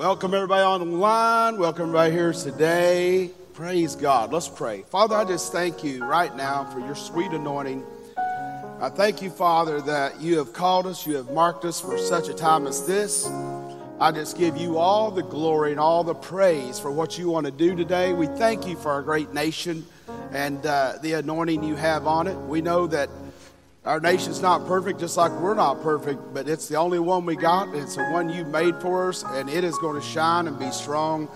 Welcome everybody online. Welcome everybody here today. Praise God. Let's pray. Father, I just thank you right now for your sweet anointing. I thank you, Father, that you have called us, you have marked us for such a time as this. I just give you all the glory and all the praise for what you want to do today. We thank you for our great nation and uh, the anointing you have on it. We know that our nation's not perfect, just like we're not perfect, but it's the only one we got. It's the one you made for us, and it is going to shine and be strong,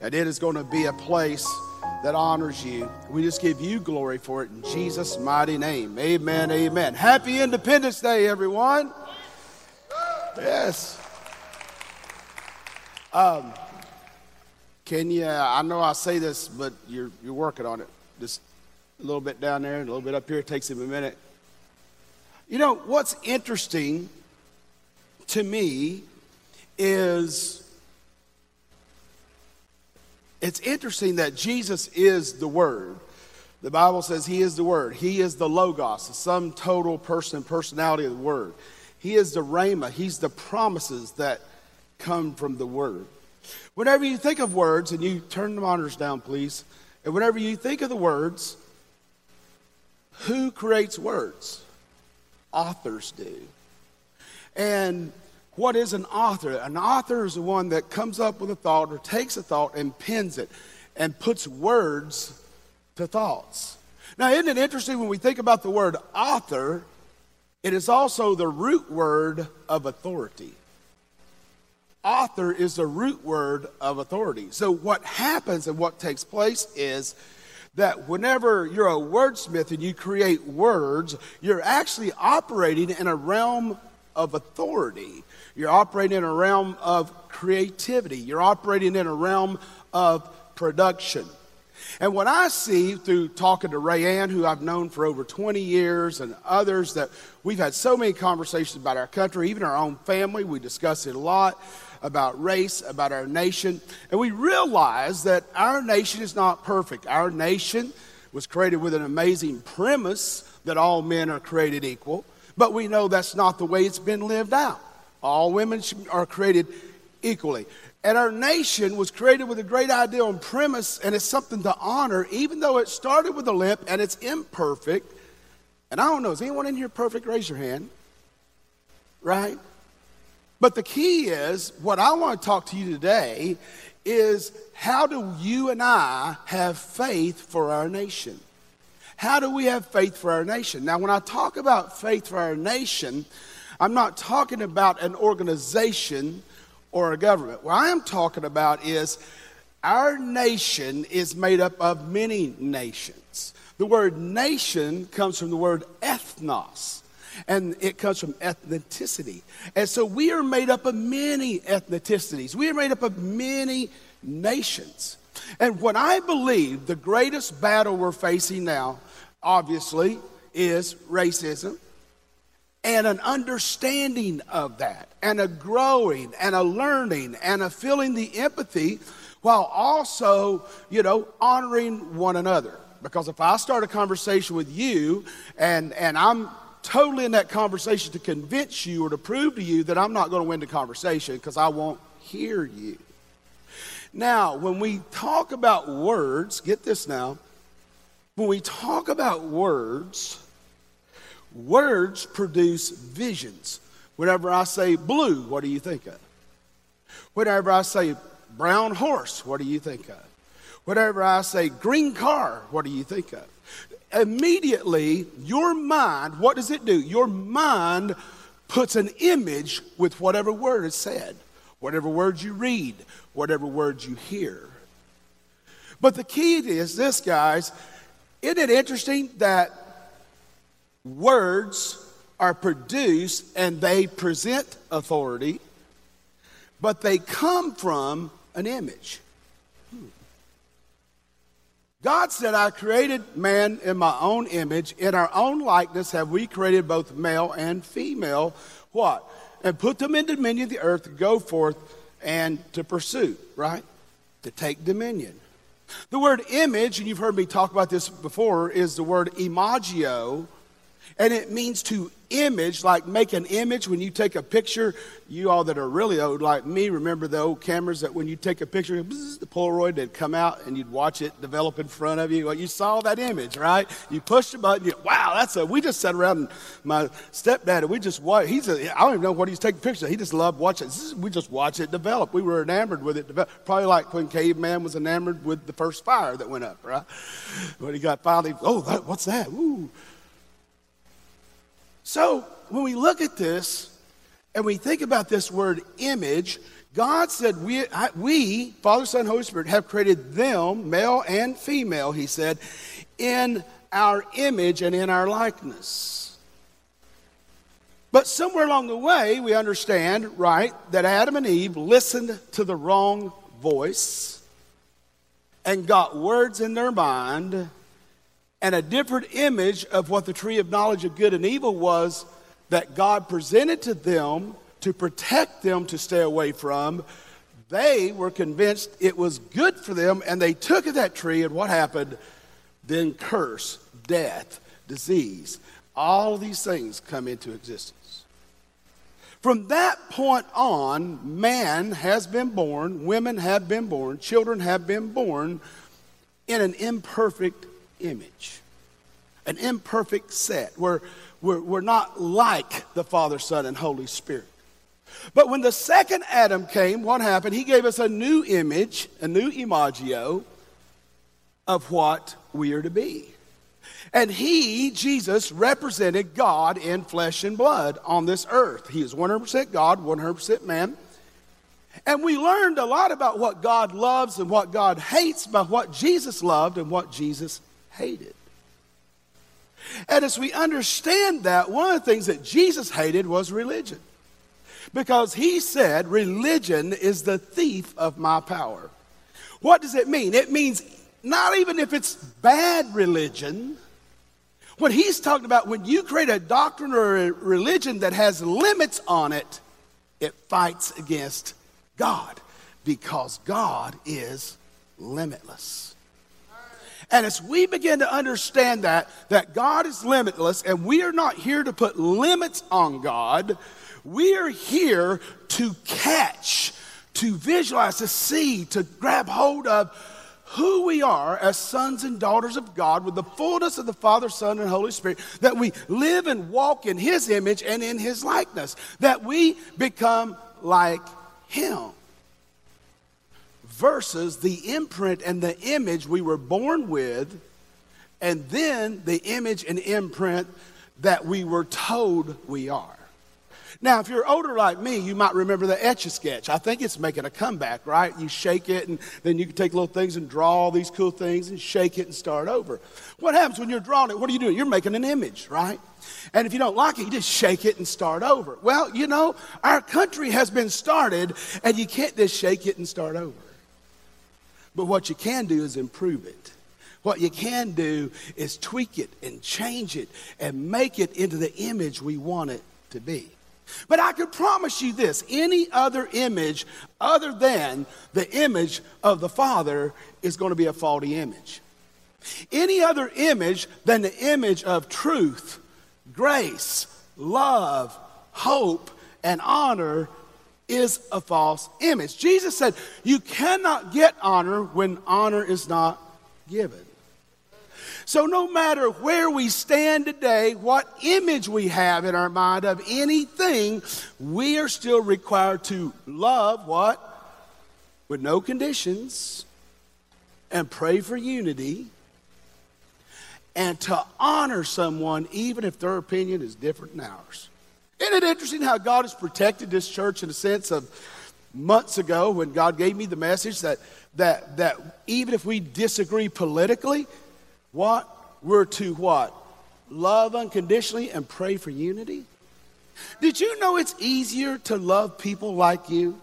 and it is going to be a place that honors you. We just give you glory for it in Jesus' mighty name. Amen. Amen. Happy Independence Day, everyone. Yes. Um, you, I know I say this, but you're, you're working on it. Just a little bit down there, and a little bit up here. It takes him a minute. You know, what's interesting to me is it's interesting that Jesus is the Word. The Bible says He is the Word. He is the Logos, the sum total person, personality of the Word. He is the Rhema. He's the promises that come from the Word. Whenever you think of words, and you turn the monitors down, please, and whenever you think of the words, who creates words? Authors do. And what is an author? An author is the one that comes up with a thought or takes a thought and pins it and puts words to thoughts. Now, isn't it interesting when we think about the word author? It is also the root word of authority author is the root word of authority. So, what happens and what takes place is that whenever you're a wordsmith and you create words, you're actually operating in a realm of authority. You're operating in a realm of creativity. You're operating in a realm of production. And what I see through talking to Rayanne, who I've known for over 20 years, and others that we've had so many conversations about our country, even our own family, we discuss it a lot about race, about our nation. And we realize that our nation is not perfect. Our nation was created with an amazing premise that all men are created equal, but we know that's not the way it's been lived out. All women are created equally. And our nation was created with a great ideal and premise, and it's something to honor, even though it started with a limp and it's imperfect. And I don't know, is anyone in here perfect? Raise your hand. Right? But the key is what I want to talk to you today is how do you and I have faith for our nation? How do we have faith for our nation? Now, when I talk about faith for our nation, I'm not talking about an organization or a government. What I am talking about is our nation is made up of many nations. The word nation comes from the word ethnos and it comes from ethnicity. And so we are made up of many ethnicities, we are made up of many nations. And what I believe the greatest battle we're facing now, obviously, is racism and an understanding of that, and a growing and a learning and a feeling the empathy while also, you know, honoring one another. Because if I start a conversation with you and, and I'm totally in that conversation to convince you or to prove to you that I'm not going to win the conversation because I won't hear you. Now, when we talk about words, get this now. When we talk about words, words produce visions. Whenever I say blue, what do you think of? Whenever I say brown horse, what do you think of? Whenever I say green car, what do you think of? Immediately your mind, what does it do? Your mind puts an image with whatever word is said, whatever words you read, whatever words you hear. But the key is this, guys. Isn't it interesting that words are produced and they present authority, but they come from an image? God said, I created man in my own image. In our own likeness have we created both male and female. What? And put them in dominion of the earth to go forth and to pursue, right? To take dominion. The word image, and you've heard me talk about this before, is the word imagio. And it means to image, like make an image when you take a picture. You all that are really old, like me, remember the old cameras that when you take a picture, bzz, the Polaroid would come out and you'd watch it develop in front of you. Well, you saw that image, right? You push the button, you, wow, that's a, we just sat around and my stepdad, and we just watched, he's a, I don't even know what he's taking pictures of. He just loved watching it. We just watch it develop. We were enamored with it. Probably like when caveman was enamored with the first fire that went up, right? When he got finally, oh, that, what's that? Ooh. So when we look at this and we think about this word image, God said, we, we, Father, Son, Holy Spirit, have created them, male and female, he said, in our image and in our likeness. But somewhere along the way, we understand, right, that Adam and Eve listened to the wrong voice and got words in their mind and a different image of what the tree of knowledge of good and evil was that God presented to them to protect them to stay away from. They were convinced it was good for them and they took of that tree, and what happened? Then curse, death, disease, all these things come into existence. From that point on, man has been born, women have been born, children have been born in an imperfect image, an imperfect set. We're, we're, we're not like the Father, Son, and Holy Spirit. But when the second Adam came, what happened? He gave us a new image, a new imagio of what we are to be. And he, Jesus, represented God in flesh and blood on this earth. He is 100% God, 100% man. And we learned a lot about what God loves and what God hates by what Jesus loved and what Jesus hated. And as we understand that, one of the things that Jesus hated was religion. Because he said, religion is the thief of my power. What does it mean? It means not even if it's bad religion. What he's talking about, when you create a doctrine or a religion that has limits on it, it fights against God because God is limitless. And as we begin to understand that, that God is limitless and we are not here to put limits on God, we are here to catch, to visualize, to see, to grab hold of who we are as sons and daughters of God with the fullness of the Father, Son, and Holy Spirit, that we live and walk in His image and in His likeness, that we become like Him versus the imprint and the image we were born with, and then the image and imprint that we were told we are. Now, if you're older like me, you might remember the Etch a Sketch. I think it's making a comeback, right? You shake it, and then you can take little things and draw all these cool things and shake it and start over. What happens when you're drawing it? What are you doing? You're making an image, right? And if you don't like it, you just shake it and start over. Well, you know, our country has been started, and you can't just shake it and start over. But what you can do is improve it. What you can do is tweak it and change it and make it into the image we want it to be. But I can promise you this any other image other than the image of the Father is going to be a faulty image. Any other image than the image of truth, grace, love, hope, and honor is a false image. Jesus said, You cannot get honor when honor is not given. So, no matter where we stand today, what image we have in our mind of anything, we are still required to love what? With no conditions, and pray for unity, and to honor someone even if their opinion is different than ours. Isn't it interesting how God has protected this church in a sense of months ago when God gave me the message that, that, that even if we disagree politically, what? We're to what? Love unconditionally and pray for unity? Did you know it's easier to love people like you?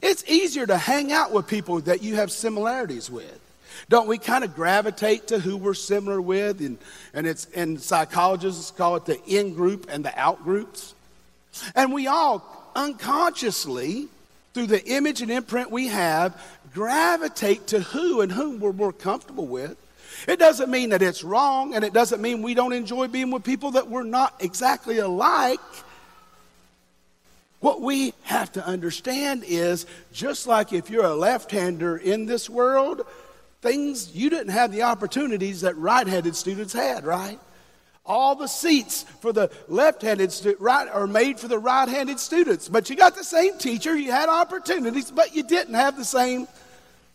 It's easier to hang out with people that you have similarities with. Don't we kind of gravitate to who we're similar with? And, and, it's, and psychologists call it the in group and the out groups. And we all unconsciously, through the image and imprint we have, gravitate to who and whom we're more comfortable with. It doesn't mean that it's wrong, and it doesn't mean we don't enjoy being with people that we're not exactly alike. What we have to understand is just like if you're a left hander in this world, things you didn't have the opportunities that right handed students had, right? All the seats for the left-handed stu- right are made for the right-handed students, but you got the same teacher, you had opportunities, but you didn't have the same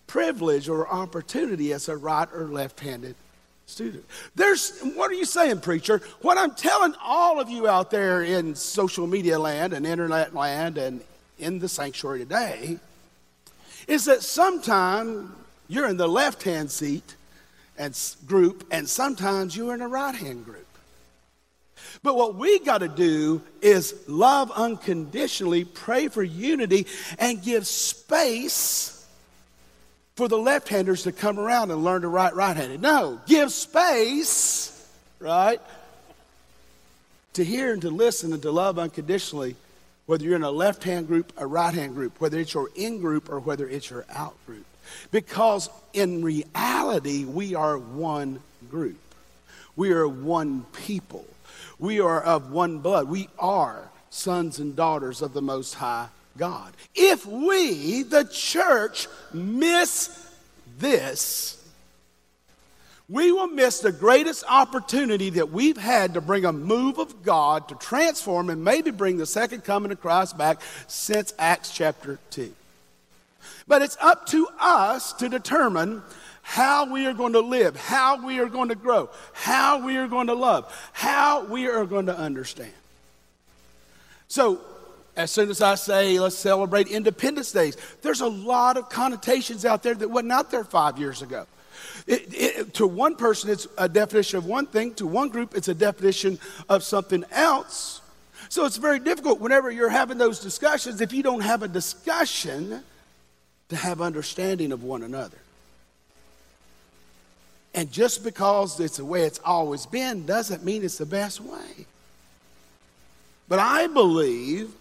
privilege or opportunity as a right or left-handed student. There's what are you saying, preacher? What I'm telling all of you out there in social media land and internet land and in the sanctuary today is that sometimes you're in the left-hand seat and group, and sometimes you're in a right-hand group. But what we got to do is love unconditionally, pray for unity, and give space for the left handers to come around and learn to write right handed. No, give space, right? To hear and to listen and to love unconditionally, whether you're in a left hand group, a right hand group, whether it's your in group or whether it's your out group. Because in reality, we are one group, we are one people. We are of one blood. We are sons and daughters of the Most High God. If we, the church, miss this, we will miss the greatest opportunity that we've had to bring a move of God to transform and maybe bring the second coming of Christ back since Acts chapter 2. But it's up to us to determine how we are going to live, how we are going to grow, how we are going to love, how we are going to understand. So, as soon as I say, let's celebrate Independence Days, there's a lot of connotations out there that wasn't out there five years ago. It, it, to one person, it's a definition of one thing. To one group, it's a definition of something else. So it's very difficult whenever you're having those discussions if you don't have a discussion to have understanding of one another. And just because it's the way it's always been doesn't mean it's the best way. But I believe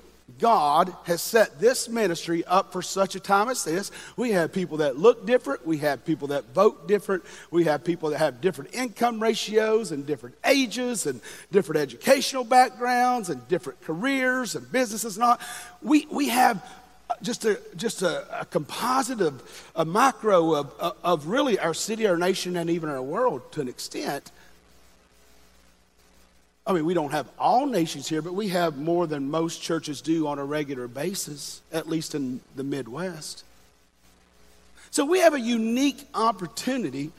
God has set this ministry up for such a time as this. We have people that look different. We have people that vote different. We have people that have different income ratios and different ages and different educational backgrounds and different careers and businesses and all. We, we have just a, just a, a composite of a macro of, of really our city, our nation, and even our world to an extent. I mean, we don't have all nations here, but we have more than most churches do on a regular basis, at least in the Midwest. So we have a unique opportunity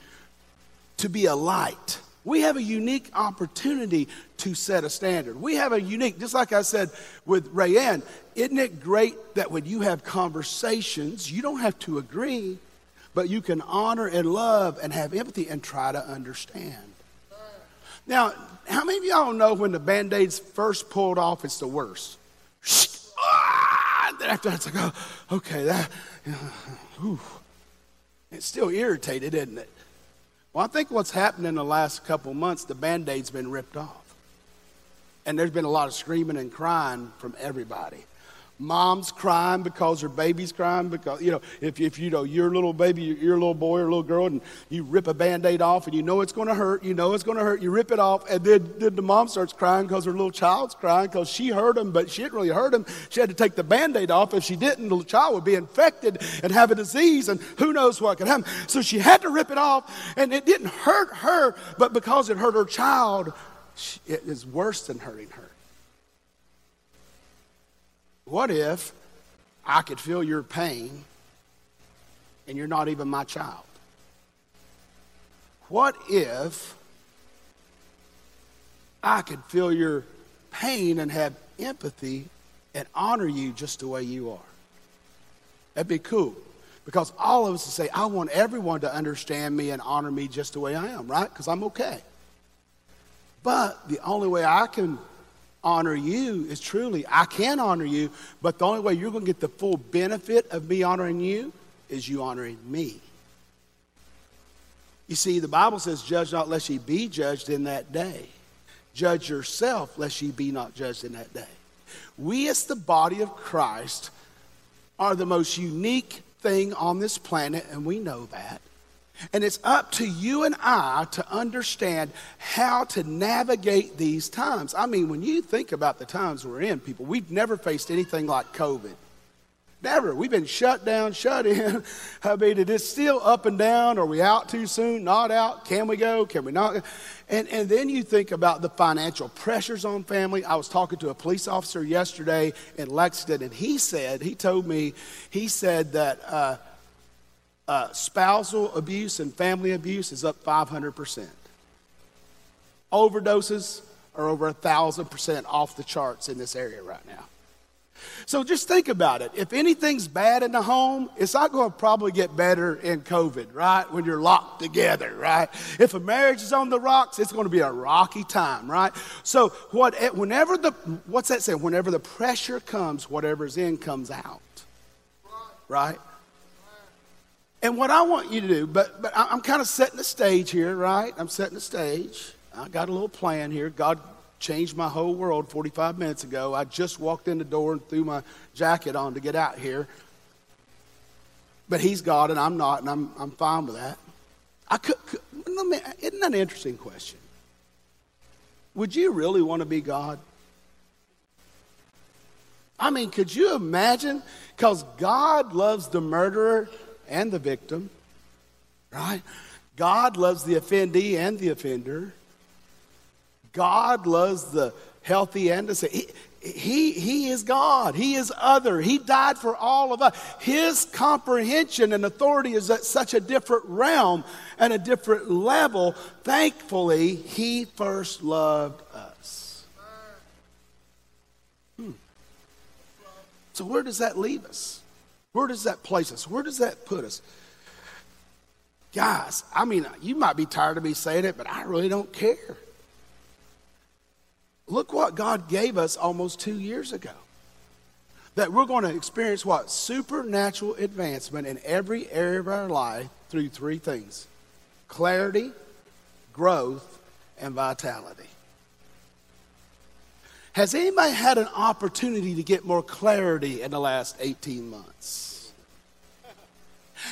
to be a light we have a unique opportunity to set a standard. We have a unique, just like I said with Rayanne, isn't it great that when you have conversations, you don't have to agree, but you can honor and love and have empathy and try to understand. Now, how many of y'all know when the band aids first pulled off, it's the worst? Ah! Then after that's like, oh, okay, that, whew. it's still irritated, isn't it? Well, I think what's happened in the last couple months, the band aid's been ripped off. And there's been a lot of screaming and crying from everybody. Mom's crying because her baby's crying because, you know, if, if you know, your little baby, your little boy or little girl, and you rip a band aid off and you know it's going to hurt, you know it's going to hurt, you rip it off, and then, then the mom starts crying because her little child's crying because she hurt him, but she didn't really hurt him. She had to take the band aid off. If she didn't, the child would be infected and have a disease, and who knows what could happen. So she had to rip it off, and it didn't hurt her, but because it hurt her child, it is worse than hurting her. What if I could feel your pain and you're not even my child? What if I could feel your pain and have empathy and honor you just the way you are? That'd be cool. Because all of us say, I want everyone to understand me and honor me just the way I am, right? Because I'm okay. But the only way I can honor you is truly, I can honor you, but the only way you're going to get the full benefit of me honoring you is you honoring me. You see, the Bible says, Judge not lest ye be judged in that day. Judge yourself lest ye be not judged in that day. We, as the body of Christ, are the most unique thing on this planet, and we know that. And it's up to you and I to understand how to navigate these times. I mean, when you think about the times we're in, people, we've never faced anything like COVID. Never. We've been shut down, shut in. I mean, it is still up and down. Are we out too soon? Not out? Can we go? Can we not? And, and then you think about the financial pressures on family. I was talking to a police officer yesterday in Lexington, and he said, he told me, he said that uh, uh, spousal abuse and family abuse is up 500%. Overdoses are over a 1,000% off the charts in this area right now. So just think about it. If anything's bad in the home, it's not going to probably get better in COVID, right? When you're locked together, right? If a marriage is on the rocks, it's going to be a rocky time, right? So what, whenever the, what's that say? Whenever the pressure comes, whatever's in comes out, right? And what I want you to do, but, but I'm kind of setting the stage here, right? I'm setting the stage. I got a little plan here. God changed my whole world 45 minutes ago. I just walked in the door and threw my jacket on to get out here. But he's God and I'm not, and I'm, I'm fine with that. I could, could isn't that an interesting question? Would you really want to be God? I mean, could you imagine? Because God loves the murderer and the victim, right? God loves the offendee and the offender. God loves the healthy and the sick. He, he, he is God. He is other. He died for all of us. His comprehension and authority is at such a different realm and a different level. Thankfully, He first loved us. Hmm. So, where does that leave us? Where does that place us? Where does that put us? Guys, I mean, you might be tired of me saying it, but I really don't care. Look what God gave us almost two years ago. That we're going to experience what? Supernatural advancement in every area of our life through three things clarity, growth, and vitality. Has anybody had an opportunity to get more clarity in the last 18 months?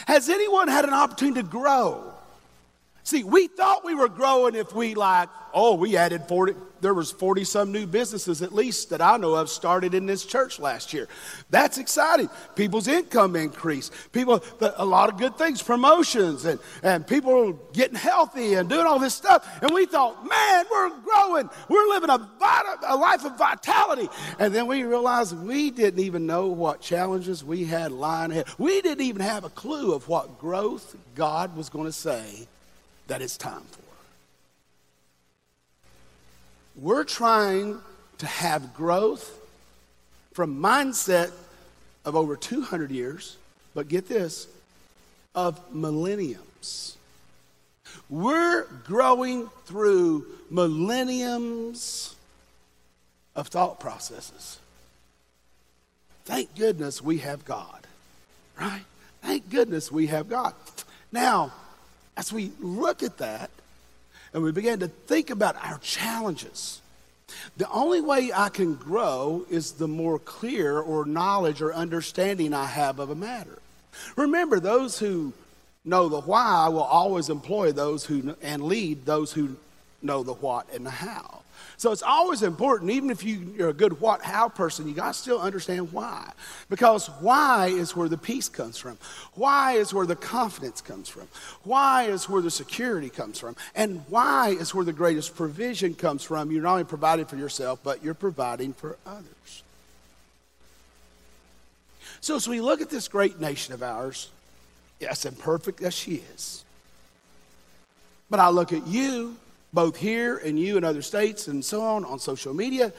Has anyone had an opportunity to grow? See, we thought we were growing if we like, oh, we added 40, there was 40 some new businesses at least that I know of started in this church last year. That's exciting. People's income increased. People, a lot of good things, promotions and, and people getting healthy and doing all this stuff. And we thought, man, we're growing. We're living a, a life of vitality. And then we realized we didn't even know what challenges we had lying ahead. We didn't even have a clue of what growth God was going to say that it's time for. We're trying to have growth from mindset of over 200 years, but get this, of millenniums. We're growing through millenniums of thought processes. Thank goodness we have God, right? Thank goodness we have God. Now, as we look at that and we began to think about our challenges, the only way I can grow is the more clear or knowledge or understanding I have of a matter. Remember, those who know the why will always employ those who and lead those who know the what and the how. So it's always important, even if you, are a good what, how person, you got to still understand why. Because why is where the peace comes from. Why is where the confidence comes from. Why is where the security comes from. And why is where the greatest provision comes from. You're not only providing for yourself, but you're providing for others. So as we look at this great nation of ours, yes, imperfect as she is, but I look at you both here and you in other states and so on on social media,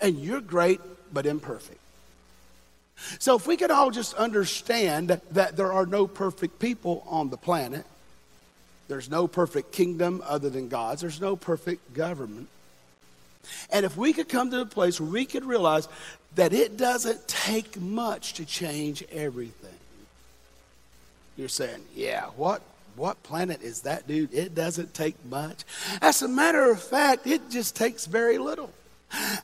and you're great but imperfect. So, if we could all just understand that there are no perfect people on the planet, there's no perfect kingdom other than God's, there's no perfect government. And if we could come to a place where we could realize that it doesn't take much to change everything. You're saying, yeah, what? What planet is that, dude? It doesn't take much. As a matter of fact, it just takes very little.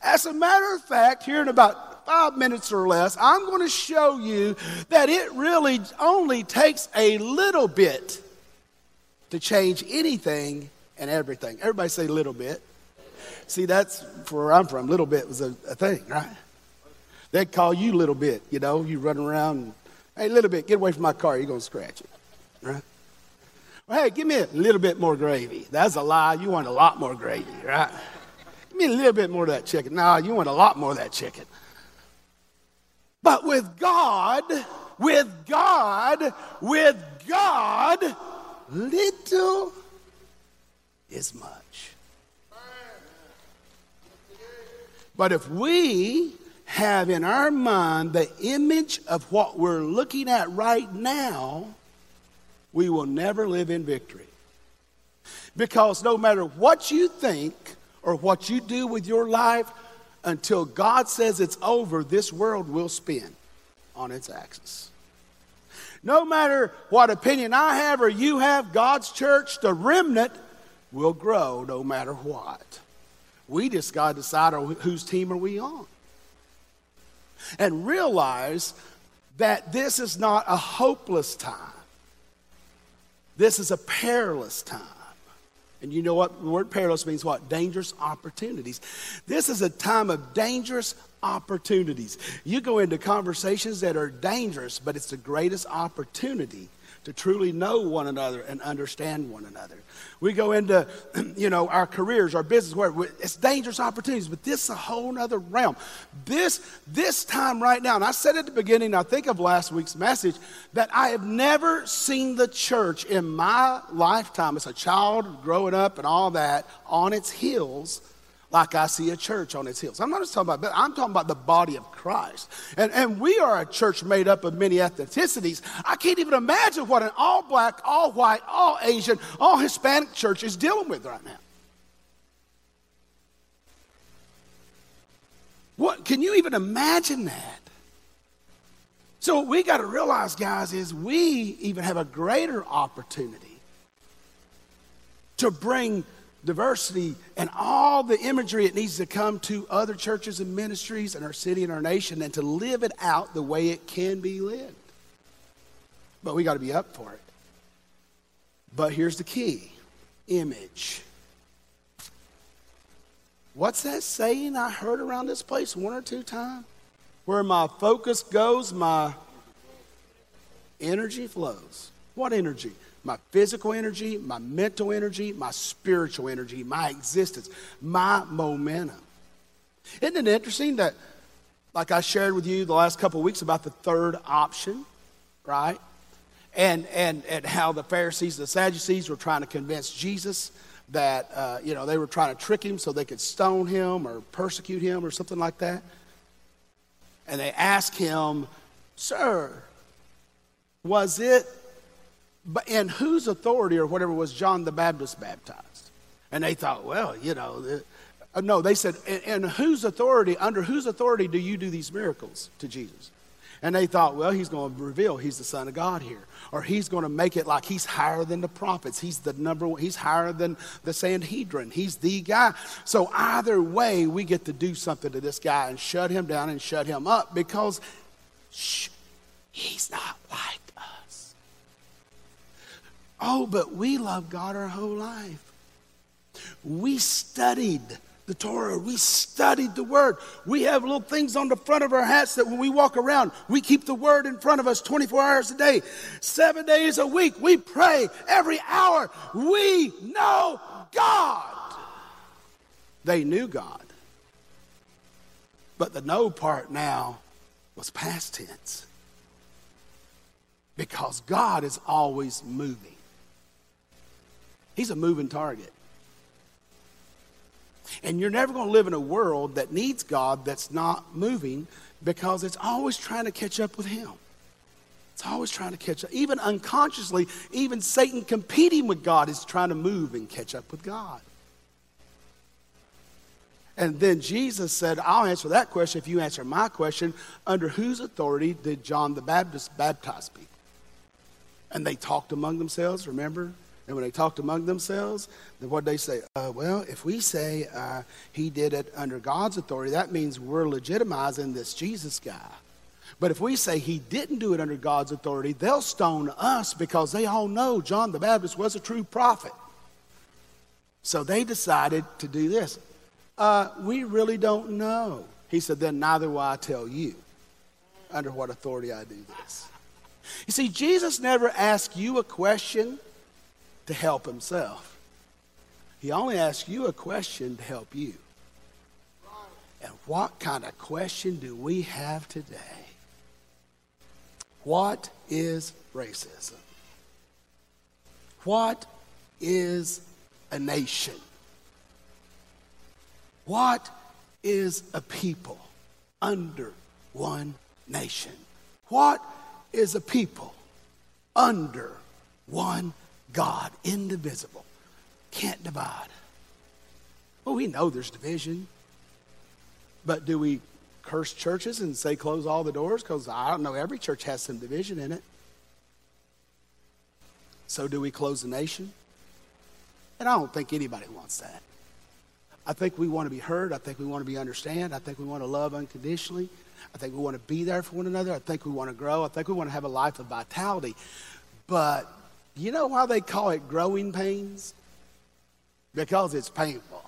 As a matter of fact, here in about five minutes or less, I'm going to show you that it really only takes a little bit to change anything and everything. Everybody say little bit. See, that's for where I'm from. Little bit was a, a thing, right? They'd call you little bit, you know, you running around, hey, little bit, get away from my car, you're going to scratch it, right? Hey, give me a little bit more gravy. That's a lie. You want a lot more gravy, right? Give me a little bit more of that chicken. No, you want a lot more of that chicken. But with God, with God, with God, little is much. But if we have in our mind the image of what we're looking at right now, we will never live in victory. Because no matter what you think or what you do with your life, until God says it's over, this world will spin on its axis. No matter what opinion I have or you have, God's church, the remnant, will grow no matter what. We just got to decide whose team are we on. And realize that this is not a hopeless time. This is a perilous time. And you know what? The word perilous means what? Dangerous opportunities. This is a time of dangerous opportunities. You go into conversations that are dangerous, but it's the greatest opportunity to truly know one another and understand one another. We go into, you know, our careers, our business, where it's dangerous opportunities, but this is a whole other realm. This, this time right now, and I said at the beginning, I think of last week's message, that I have never seen the church in my lifetime as a child growing up and all that on its heels like I see a church on its heels. I'm not just talking about, I'm talking about the body of Christ. And, and we are a church made up of many ethnicities. I can't even imagine what an all black, all white, all Asian, all Hispanic church is dealing with right now. What, can you even imagine that? So, what we got to realize, guys, is we even have a greater opportunity to bring diversity and all the imagery it needs to come to other churches and ministries in our city and our nation and to live it out the way it can be lived. But we got to be up for it. But here's the key image. What's that saying I heard around this place one or two times? Where my focus goes, my energy flows. What energy? My physical energy, my mental energy, my spiritual energy, my existence, my momentum. Isn't it interesting that, like I shared with you the last couple weeks about the third option, right? And, and, and how the Pharisees and the Sadducees were trying to convince Jesus that, uh, you know, they were trying to trick him so they could stone him or persecute him or something like that. And they asked him, Sir, was it but in whose authority or whatever was John the Baptist baptized? And they thought, well, you know, uh, no, they said, in whose authority, under whose authority do you do these miracles to Jesus? And they thought, well, he's going to reveal he's the Son of God here. Or he's going to make it like he's higher than the prophets. He's the number one, he's higher than the Sanhedrin. He's the guy. So either way, we get to do something to this guy and shut him down and shut him up because shh, he's not like Oh, but we love God our whole life. We studied the Torah. We studied the Word. We have little things on the front of our hats that when we walk around, we keep the Word in front of us 24 hours a day, seven days a week. We pray every hour. We know God. They knew God. But the know part now was past tense because God is always moving. He's a moving target. And you're never going to live in a world that needs God that's not moving because it's always trying to catch up with Him. It's always trying to catch up. Even unconsciously, even Satan competing with God is trying to move and catch up with God. And then Jesus said, I'll answer that question if you answer my question. Under whose authority did John the Baptist baptize people? And they talked among themselves, remember? And when they talked among themselves, then what they say? Uh, well, if we say uh, he did it under God's authority, that means we're legitimizing this Jesus guy. But if we say he didn't do it under God's authority, they'll stone us because they all know John the Baptist was a true prophet. So they decided to do this. Uh, we really don't know. He said, then neither will I tell you under what authority I do this. You see, Jesus never asked you a question to help himself. He only asks you a question to help you. And what kind of question do we have today? What is racism? What is a nation? What is a people under one nation? What is a people under one God, indivisible, can't divide? Well, we know there's division, but do we curse churches and say close all the doors? Because I don't know, every church has some division in it. So do we close the nation? And I don't think anybody wants that. I think we want to be heard. I think we want to be understood. I think we want to love unconditionally. I think we want to be there for one another. I think we want to grow. I think we want to have a life of vitality. But you know why they call it growing pains? Because it's painful.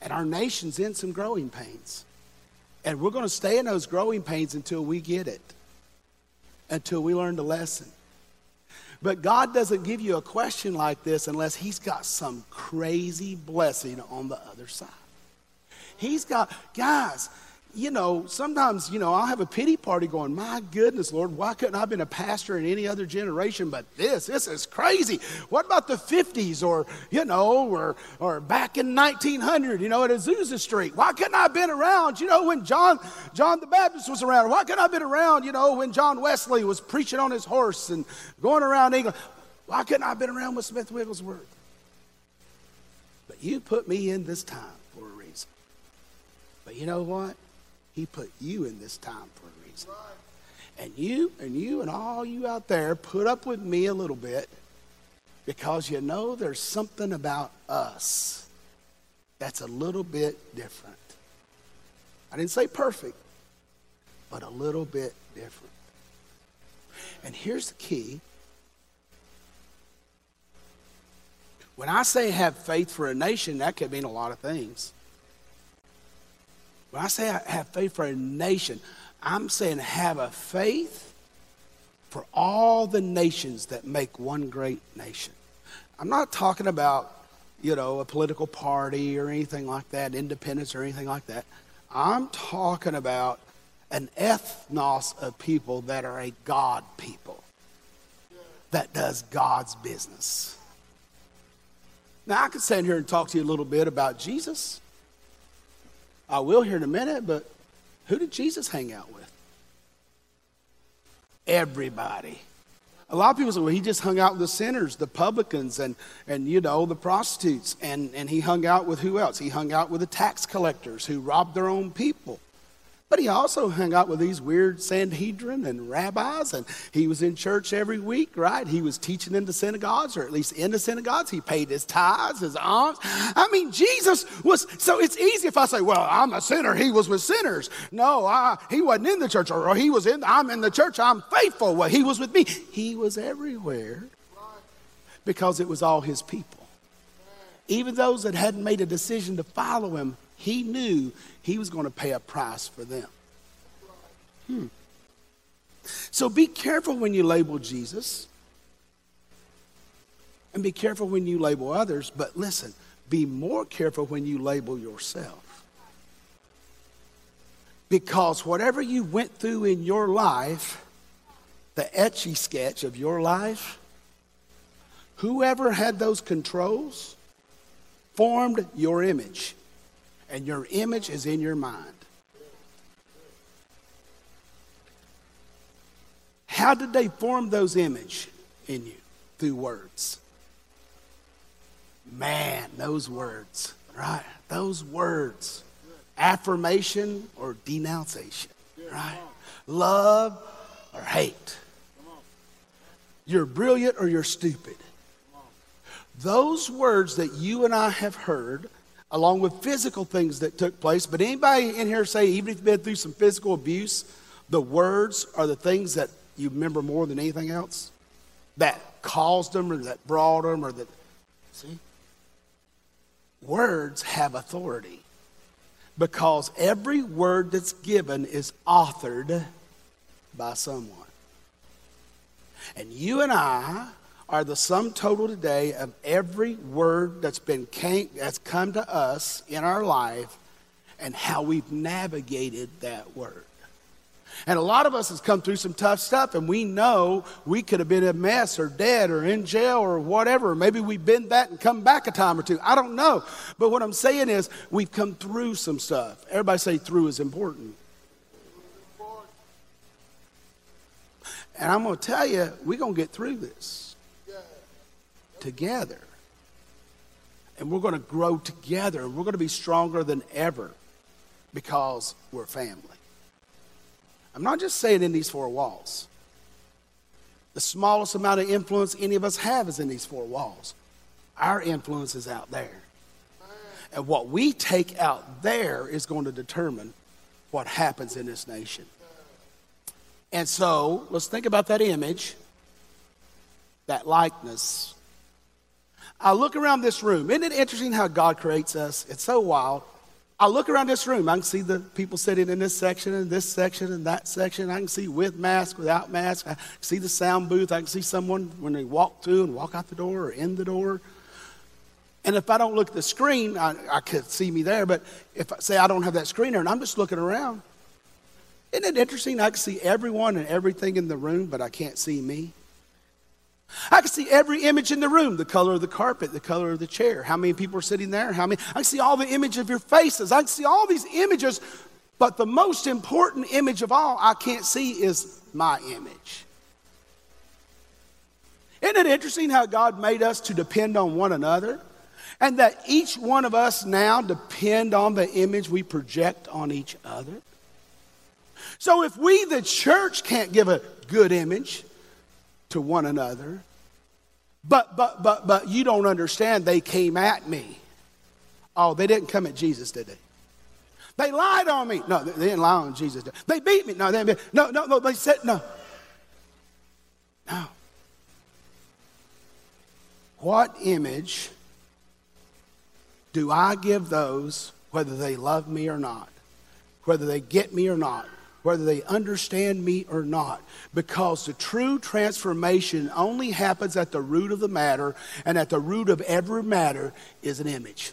And our nation's in some growing pains. And we're going to stay in those growing pains until we get it, until we learn the lesson. But God doesn't give you a question like this unless He's got some crazy blessing on the other side. He's got, guys, you know, sometimes, you know, I'll have a pity party going, my goodness, Lord, why couldn't I have been a pastor in any other generation but this? This is crazy. What about the 50s or, you know, or, or back in 1900, you know, at Azusa Street? Why couldn't I have been around, you know, when John, John the Baptist was around? Why couldn't I have been around, you know, when John Wesley was preaching on his horse and going around England? Why couldn't I have been around with Smith Wigglesworth? But you put me in this time for a reason. But you know what? He put you in this time for a reason. And you and you and all you out there put up with me a little bit because you know there's something about us that's a little bit different. I didn't say perfect, but a little bit different. And here's the key. When I say have faith for a nation, that could mean a lot of things. When I say I have faith for a nation, I'm saying have a faith for all the nations that make one great nation. I'm not talking about, you know, a political party or anything like that, independence or anything like that. I'm talking about an ethnos of people that are a God people that does God's business. Now, I could stand here and talk to you a little bit about Jesus. I will here in a minute, but who did Jesus hang out with? Everybody. A lot of people say, well, he just hung out with the sinners, the publicans, and, and you know, the prostitutes. And, and he hung out with who else? He hung out with the tax collectors who robbed their own people. But he also hung out with these weird Sanhedrin and rabbis, and he was in church every week, right? He was teaching in the synagogues, or at least in the synagogues. He paid his tithes, his alms. I mean, Jesus was, so it's easy if I say, well, I'm a sinner, he was with sinners. No, I, he wasn't in the church, or he was in, I'm in the church, I'm faithful. Well, he was with me. He was everywhere because it was all his people. Even those that hadn't made a decision to follow him, he knew he was going to pay a price for them. Hmm. So be careful when you label Jesus. And be careful when you label others. But listen, be more careful when you label yourself. Because whatever you went through in your life, the etchy sketch of your life, whoever had those controls formed your image and your image is in your mind. How did they form those image in you? Through words. Man, those words, right? Those words. Affirmation or denunciation, right? Love or hate. You're brilliant or you're stupid. Those words that you and I have heard along with physical things that took place. But anybody in here say, even if you've been through some physical abuse, the words are the things that you remember more than anything else? That caused them or that brought them or that. See? Words have authority because every word that's given is authored by someone. And you and I are the sum total today of every word that's been came, that's come to us in our life and how we've navigated that word. And a lot of us has come through some tough stuff, and we know we could have been a mess or dead or in jail or whatever. Maybe we've been that and come back a time or two. I don't know. But what I'm saying is we've come through some stuff. Everybody say through is important. And I'm going to tell you, we're going to get through this together. And we're going to grow together. We're going to be stronger than ever because we're family. I'm not just saying in these four walls. The smallest amount of influence any of us have is in these four walls. Our influence is out there. And what we take out there is going to determine what happens in this nation. And so let's think about that image, that likeness. I look around this room. Isn't it interesting how God creates us? It's so wild. I look around this room. I can see the people sitting in this section and this section and that section. I can see with mask, without mask. I can see the sound booth. I can see someone when they walk through and walk out the door or in the door. And if I don't look at the screen, I, I could see me there. But if I say I don't have that screen there and I'm just looking around, isn't it interesting? I can see everyone and everything in the room, but I can't see me. I can see every image in the room the color of the carpet, the color of the chair, how many people are sitting there, how many. I can see all the image of your faces. I can see all these images, but the most important image of all I can't see is my image. Isn't it interesting how God made us to depend on one another? And that each one of us now depend on the image we project on each other? So if we, the church, can't give a good image to one another, but, but, but, but you don't understand, they came at me. Oh, they didn't come at Jesus, did they? They lied on me. No, they didn't lie on Jesus. They beat me. No, they didn't. No, no, no. They said no. No. What image do I give those, whether they love me or not, whether they get me or not, whether they understand me or not. Because the true transformation only happens at the root of the matter, and at the root of every matter is an image.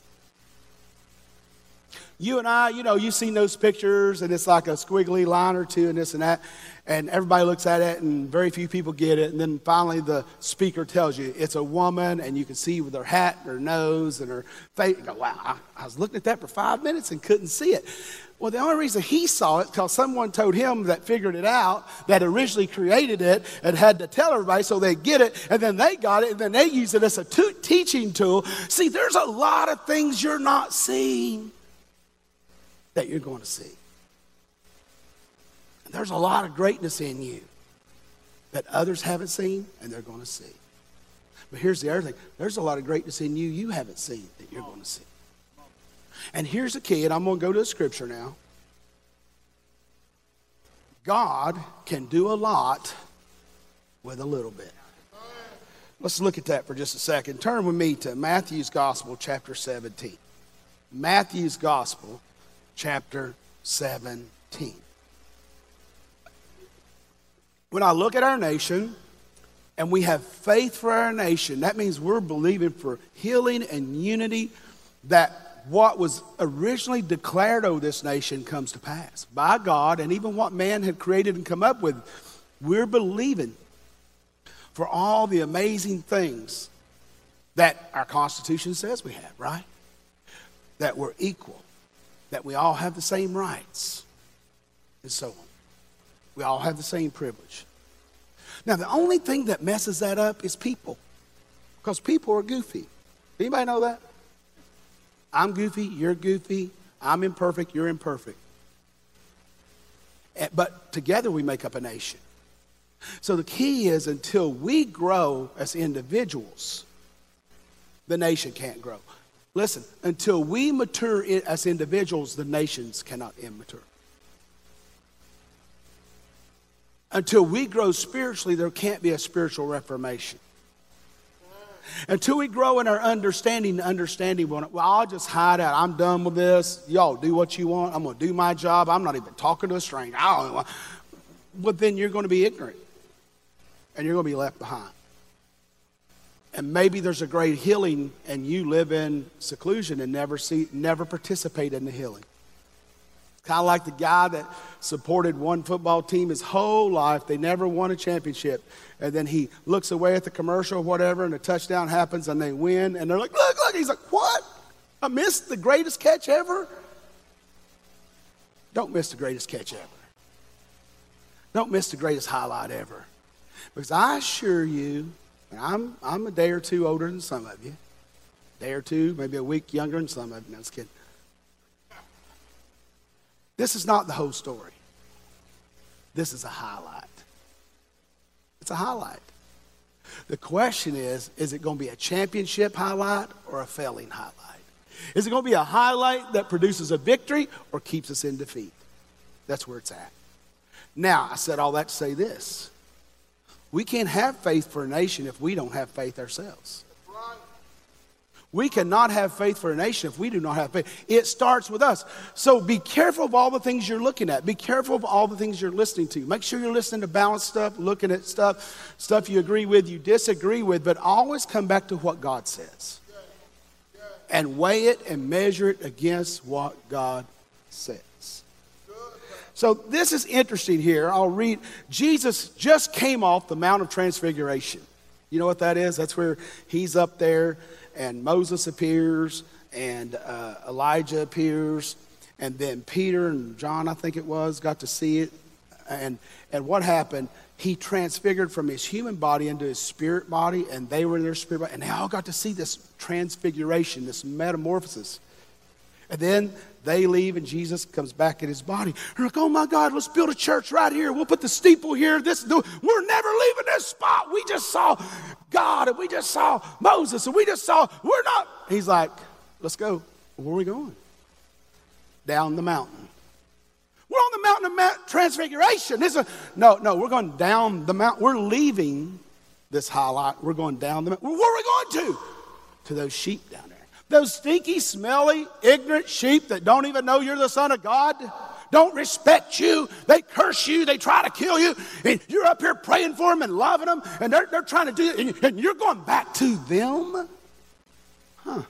You and I, you know, you've seen those pictures, and it's like a squiggly line or two, and this and that, and everybody looks at it, and very few people get it. And then finally, the speaker tells you it's a woman, and you can see with her hat, and her nose, and her face. You go, wow, I, I was looking at that for five minutes and couldn't see it. Well, the only reason he saw it because someone told him that figured it out, that originally created it, and had to tell everybody so they get it, and then they got it, and then they use it as a t- teaching tool. See, there's a lot of things you're not seeing that you're going to see. And there's a lot of greatness in you that others haven't seen and they're going to see. But here's the other thing there's a lot of greatness in you you haven't seen that you're going to see. And here's the key, and I'm going to go to the scripture now. God can do a lot with a little bit. Let's look at that for just a second. Turn with me to Matthew's Gospel, chapter 17. Matthew's Gospel, chapter 17. When I look at our nation and we have faith for our nation, that means we're believing for healing and unity that what was originally declared over this nation comes to pass by God and even what man had created and come up with. We're believing for all the amazing things that our Constitution says we have, right? That we're equal, that we all have the same rights, and so on. We all have the same privilege. Now, the only thing that messes that up is people, because people are goofy. Anybody know that? I'm goofy, you're goofy, I'm imperfect, you're imperfect. Eh, but together we make up a nation. So the key is until we grow as individuals, the nation can't grow. Listen, until we mature as individuals, the nations cannot immature. Until we grow spiritually, there can't be a spiritual reformation. Until we grow in our understanding, understanding, well, I'll just hide out. I'm done with this. Y'all do what you want. I'm going to do my job. I'm not even talking to a stranger. I don't know. But then you're going to be ignorant and you're going to be left behind. And maybe there's a great healing and you live in seclusion and never see, never participate in the healing. Kind of like the guy that supported one football team his whole life. They never won a championship. And then he looks away at the commercial or whatever, and a touchdown happens and they win. And they're like, look, look. He's like, what? I missed the greatest catch ever? Don't miss the greatest catch ever. Don't miss the greatest highlight ever. Because I assure you, I'm, I'm a day or two older than some of you, day or two, maybe a week younger than some of you. No, just kidding. This is not the whole story. This is a highlight. It's a highlight. The question is is it going to be a championship highlight or a failing highlight? Is it going to be a highlight that produces a victory or keeps us in defeat? That's where it's at. Now, I said all that to say this. We can't have faith for a nation if we don't have faith ourselves. We cannot have faith for a nation if we do not have faith. It starts with us. So be careful of all the things you're looking at. Be careful of all the things you're listening to. Make sure you're listening to balanced stuff, looking at stuff, stuff you agree with, you disagree with, but always come back to what God says. And weigh it and measure it against what God says. So this is interesting here. I'll read. Jesus just came off the Mount of Transfiguration. You know what that is? That's where he's up there and Moses appears, and uh, Elijah appears, and then Peter and John, I think it was, got to see it. And, and what happened? He transfigured from his human body into his spirit body, and they were in their spirit body, and they all got to see this transfiguration, this metamorphosis. And then they leave, and Jesus comes back in his body. They're like, oh my God, let's build a church right here. We'll put the steeple here. This, we're never leaving this spot. We just saw God and we just saw Moses and we just saw, we're not. He's like, let's go. Where are we going? Down the mountain. We're on the mountain of Mount Transfiguration. This is a, no, no, we're going down the mountain. We're leaving this highlight. We're going down the mountain. Where are we going to? To those sheep down there. Those stinky, smelly, ignorant sheep that don't even know you're the Son of God don't respect you. They curse you. They try to kill you. And you're up here praying for them and loving them, and they're, they're trying to do it, and you're going back to them? Huh.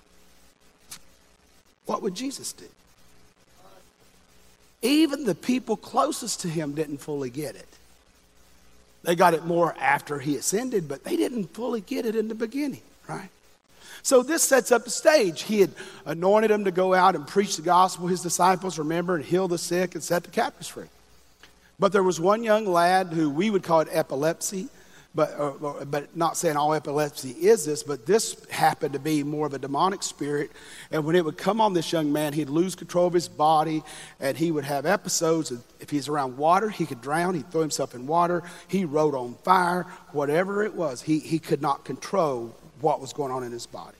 What would Jesus do? Even the people closest to him didn't fully get it. They got it more after he ascended, but they didn't fully get it in the beginning, right? So this sets up the stage. He had anointed them to go out and preach the gospel, his disciples, remember, and heal the sick and set the captives free. But there was one young lad who we would call it epilepsy, but, uh, but not saying all epilepsy is this, but this happened to be more of a demonic spirit. And when it would come on this young man, he'd lose control of his body and he would have episodes. If he's around water, he could drown. He'd throw himself in water. He rode on fire. Whatever it was, he, he could not control what was going on in his body.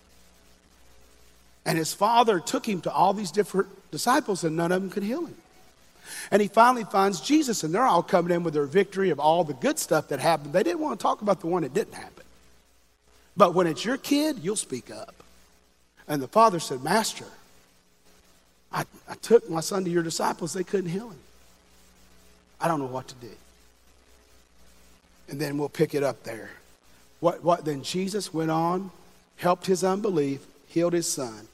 And his father took him to all these different disciples, and none of them could heal him. And he finally finds Jesus, and they're all coming in with their victory of all the good stuff that happened. They didn't want to talk about the one that didn't happen. But when it's your kid, you'll speak up. And the father said, Master, I, I took my son to your disciples, they couldn't heal him. I don't know what to do. And then we'll pick it up there. What, what, then Jesus went on, helped his unbelief, healed his son.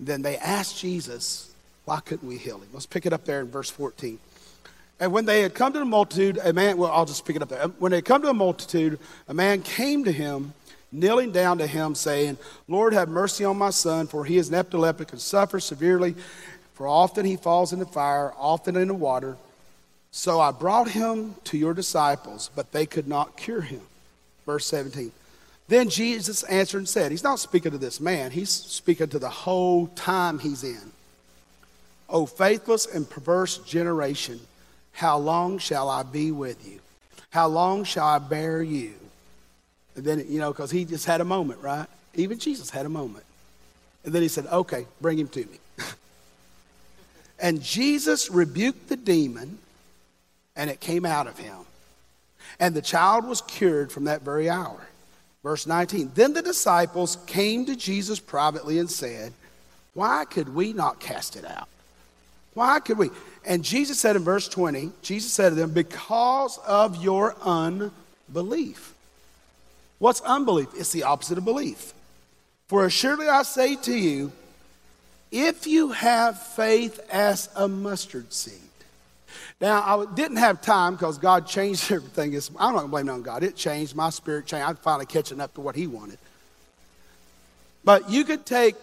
Then they asked Jesus, why couldn't we heal him? Let's pick it up there in verse 14. And when they had come to the multitude, a man, well, I'll just pick it up there. Um, when they had come to a multitude, a man came to him, kneeling down to him, saying, Lord, have mercy on my son, for he is an epileptic and suffers severely. For often he falls in the fire, often in the water. So I brought him to your disciples, but they could not cure him. Verse 17. Then Jesus answered and said, He's not speaking to this man, he's speaking to the whole time he's in. O faithless and perverse generation, how long shall I be with you? How long shall I bear you? And then, you know, because he just had a moment, right? Even Jesus had a moment. And then he said, Okay, bring him to me. and Jesus rebuked the demon, and it came out of him. And the child was cured from that very hour. Verse 19 Then the disciples came to Jesus privately and said, Why could we not cast it out? Why could we? And Jesus said in verse 20, Jesus said to them, Because of your unbelief. What's unbelief? It's the opposite of belief. For assuredly I say to you, if you have faith as a mustard seed. Now, I didn't have time because God changed everything. I'm not going to blame it on God. It changed. My spirit changed. I'm finally catching up to what He wanted. But you could take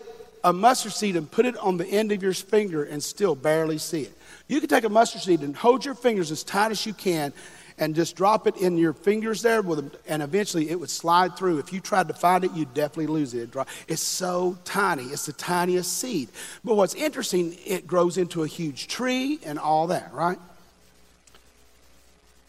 a mustard seed and put it on the end of your finger and still barely see it. You could take a mustard seed and hold your fingers as tight as you can and just drop it in your fingers there, with, and eventually it would slide through. If you tried to find it, you'd definitely lose it. It's so tiny. It's the tiniest seed. But what's interesting, it grows into a huge tree and all that, right?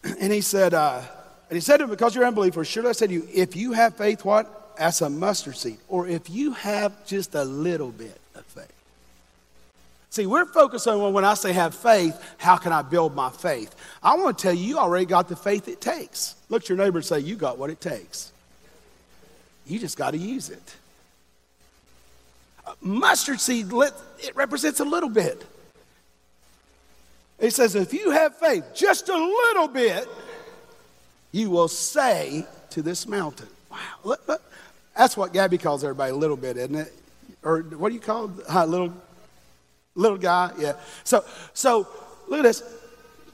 And he said, uh, and he said to him, because you're unbeliever, surely I said to you, if you have faith, what? As a mustard seed, or if you have just a little bit of faith. See, we're focused on when I say have faith, how can I build my faith? I want to tell you, you already got the faith it takes. Look at your neighbor and say, You got what it takes. You just got to use it. Mustard seed, it represents a little bit. It says, if you have faith, just a little bit, you will say to this mountain. Wow. Look, look. That's what Gabby calls everybody, a little bit, isn't it? Or what do you call? Uh, little, little guy? Yeah. So, so look at this.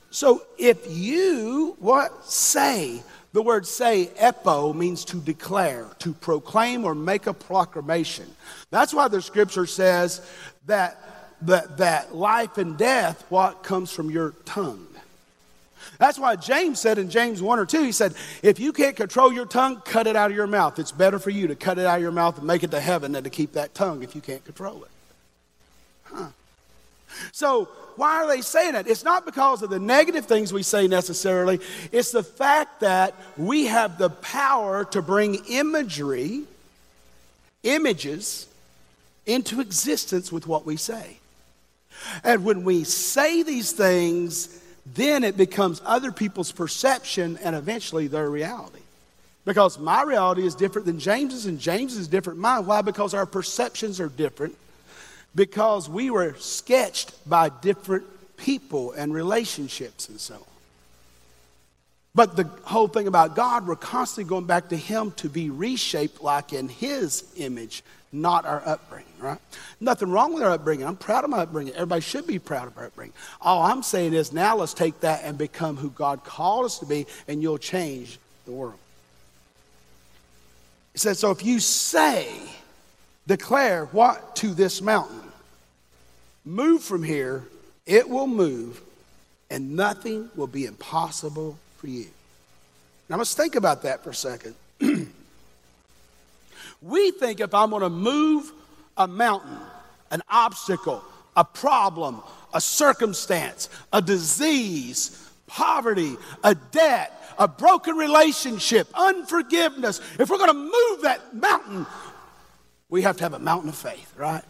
So if you, what? Say. The word say, epo, means to declare, to proclaim or make a proclamation. That's why the scripture says that that, that life and death, what comes from your tongue. That's why James said in James 1 or 2, he said, if you can't control your tongue, cut it out of your mouth. It's better for you to cut it out of your mouth and make it to heaven than to keep that tongue if you can't control it. Huh. So, why are they saying that? It's not because of the negative things we say necessarily, it's the fact that we have the power to bring imagery, images, into existence with what we say. And when we say these things, then it becomes other people's perception and eventually their reality. Because my reality is different than James's, and James is different than mine. Why? Because our perceptions are different. Because we were sketched by different people and relationships and so on. But the whole thing about God, we're constantly going back to Him to be reshaped like in His image not our upbringing, right? Nothing wrong with our upbringing. I'm proud of my upbringing. Everybody should be proud of our upbringing. All I'm saying is now let's take that and become who God called us to be, and you'll change the world. He says, so if you say, declare what to this mountain, move from here, it will move, and nothing will be impossible for you. Now let's think about that for a second. We think if I'm going to move a mountain, an obstacle, a problem, a circumstance, a disease, poverty, a debt, a broken relationship, unforgiveness, if we're going to move that mountain, we have to have a mountain of faith, right?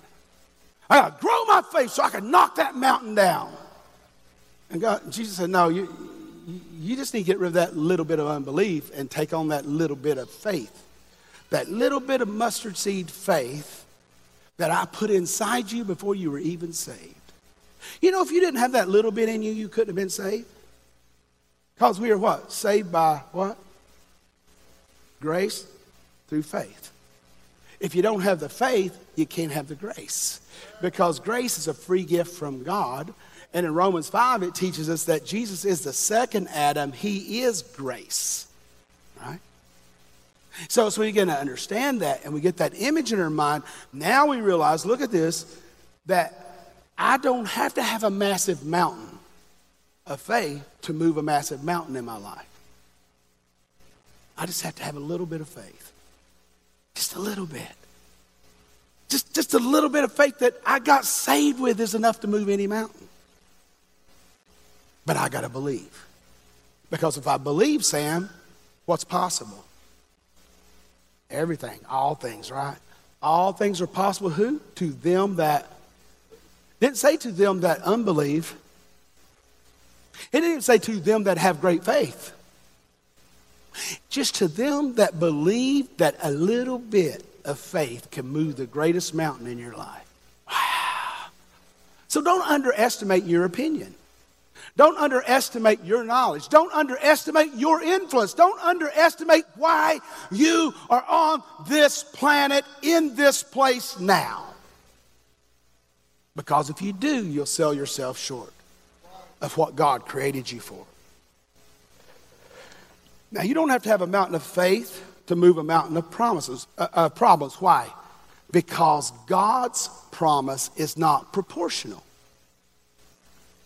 I got to grow my faith so I can knock that mountain down. And God, Jesus said, No, you, you just need to get rid of that little bit of unbelief and take on that little bit of faith that little bit of mustard seed faith that I put inside you before you were even saved. You know, if you didn't have that little bit in you, you couldn't have been saved. Because we are what? Saved by what? Grace through faith. If you don't have the faith, you can't have the grace. Because grace is a free gift from God. And in Romans 5, it teaches us that Jesus is the second Adam, He is grace. So, as we begin to understand that and we get that image in our mind, now we realize look at this that I don't have to have a massive mountain of faith to move a massive mountain in my life. I just have to have a little bit of faith. Just a little bit. Just, just a little bit of faith that I got saved with is enough to move any mountain. But I got to believe. Because if I believe, Sam, what's possible? Everything, all things, right? All things are possible who? To them that didn't say to them that unbelieve. It didn't say to them that have great faith. Just to them that believe that a little bit of faith can move the greatest mountain in your life. Wow. So don't underestimate your opinion. Don't underestimate your knowledge. Don't underestimate your influence. Don't underestimate why you are on this planet in this place now. Because if you do, you'll sell yourself short of what God created you for. Now, you don't have to have a mountain of faith to move a mountain of promises, uh, uh, problems. Why? Because God's promise is not proportional.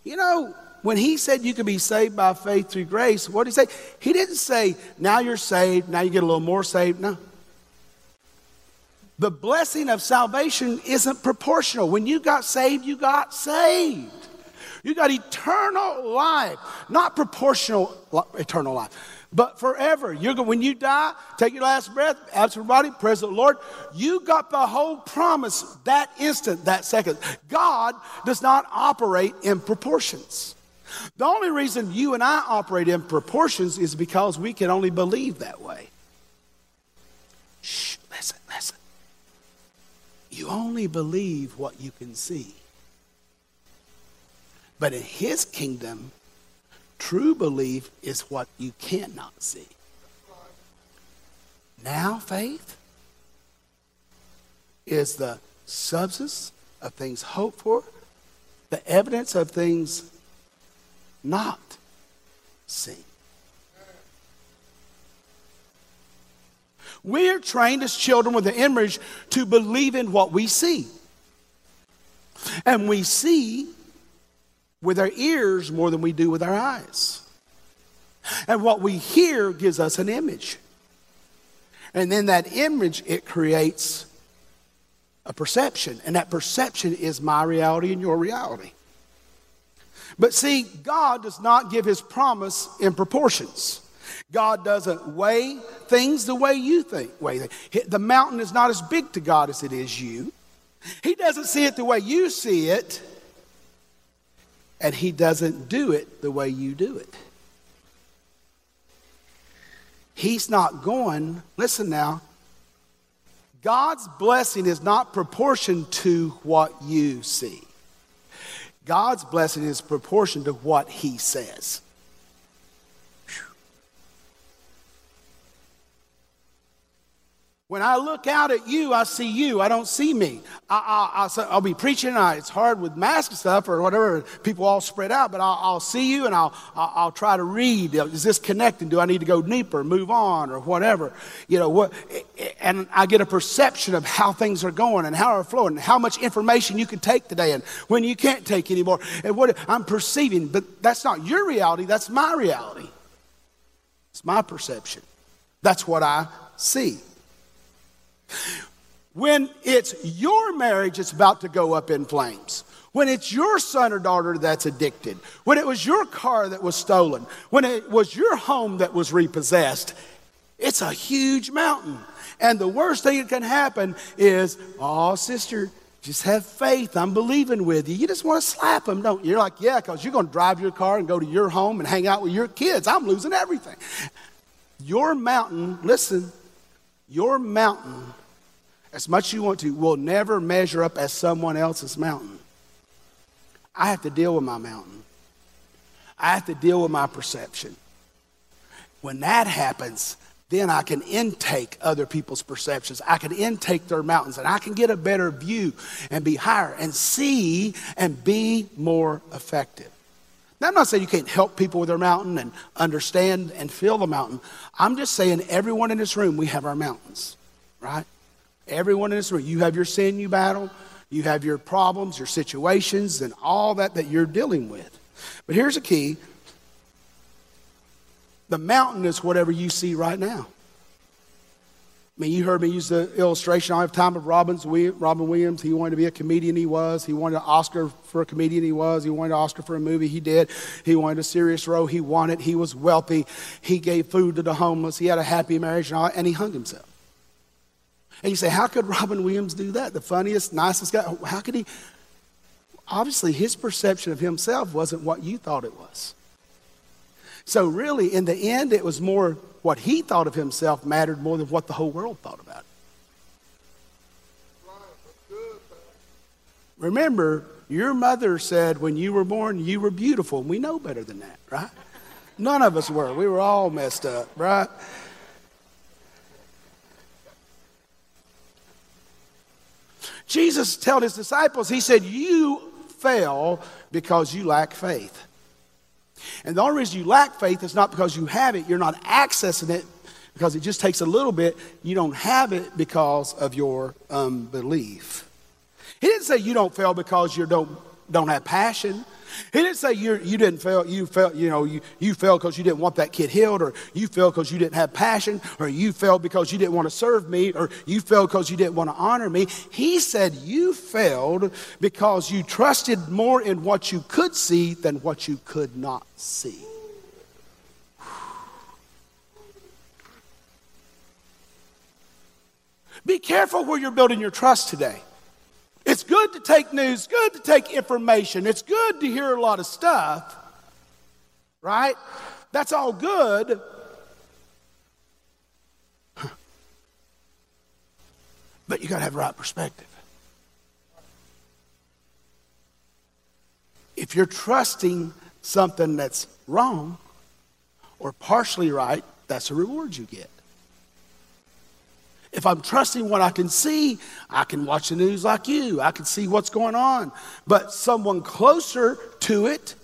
You know, when he said you could be saved by faith through grace, what did he say? He didn't say, now you're saved, now you get a little more saved. No. The blessing of salvation isn't proportional. When you got saved, you got saved. You got eternal life, not proportional eternal life but forever. You're when you die, take your last breath, absent body, praise the Lord. You got the whole promise that instant, that second. God does not operate in proportions. The only reason you and I operate in proportions is because we can only believe that way. Shh, listen, listen. You only believe what you can see. But in His kingdom, True belief is what you cannot see. Now, faith is the substance of things hoped for, the evidence of things not seen. We are trained as children with the image to believe in what we see. And we see with our ears more than we do with our eyes. And what we hear gives us an image. And then that image, it creates a perception. And that perception is my reality and your reality. But see, God does not give his promise in proportions. God doesn't weigh things the way you think. Weigh The mountain is not as big to God as it is you. He doesn't see it the way you see it and he doesn't do it the way you do it. He's not going, listen now, God's blessing is not proportioned to what you see. God's blessing is proportioned to what he says. When I look out at you, I see you. I don't see me. I, will be preaching. I, it's hard with mask stuff or whatever. People all spread out, but I'll, I'll see you and I'll, I'll, try to read. Is this connecting? Do I need to go deeper, move on, or whatever? You know what? And I get a perception of how things are going and how are flowing, and how much information you can take today, and when you can't take anymore, and what I'm perceiving. But that's not your reality. That's my reality. It's my perception. That's what I see. When it's your marriage that's about to go up in flames, when it's your son or daughter that's addicted, when it was your car that was stolen, when it was your home that was repossessed, it's a huge mountain. And the worst thing that can happen is, oh, sister, just have faith. I'm believing with you. You just want to slap them, don't you? You're like, yeah, because you're going to drive your car and go to your home and hang out with your kids. I'm losing everything. Your mountain, listen, your mountain as much as you want to, will never measure up as someone else's mountain. I have to deal with my mountain. I have to deal with my perception. When that happens, then I can intake other people's perceptions. I can intake their mountains and I can get a better view and be higher and see and be more effective. Now, I'm not saying you can't help people with their mountain and understand and feel the mountain. I'm just saying everyone in this room, we have our mountains, right? Everyone in this room, you have your sin you battle, you have your problems, your situations, and all that that you're dealing with. But here's a key the mountain is whatever you see right now. I mean, you heard me use the illustration. I have time of Robbins, Robin Williams. He wanted to be a comedian. He was. He wanted an Oscar for a comedian. He was. He wanted an Oscar for a movie. He did. He wanted a serious role. He wanted. He was wealthy. He gave food to the homeless. He had a happy marriage and, all, and he hung himself. And you say, how could Robin Williams do that? The funniest, nicest guy. How could he? Obviously, his perception of himself wasn't what you thought it was. So, really, in the end, it was more what he thought of himself mattered more than what the whole world thought about it. Remember, your mother said when you were born, you were beautiful. We know better than that, right? None of us were. We were all messed up, right? Jesus told his disciples, He said, You fail because you lack faith. And the only reason you lack faith is not because you have it, you're not accessing it because it just takes a little bit. You don't have it because of your um, unbelief. He didn't say you don't fail because you don't, don't have passion. He didn't say you you didn't fail, you felt, you know, you, you failed because you didn't want that kid healed, or you failed because you didn't have passion, or you failed because you didn't want to serve me, or you failed because you didn't want to honor me. He said you failed because you trusted more in what you could see than what you could not see. Be careful where you're building your trust today. Good to take news, good to take information. It's good to hear a lot of stuff, right? That's all good. But you got to have the right perspective. If you're trusting something that's wrong or partially right, that's a reward you get. If I'm trusting what I can see, I can watch the news like you. I can see what's going on. But someone closer to it,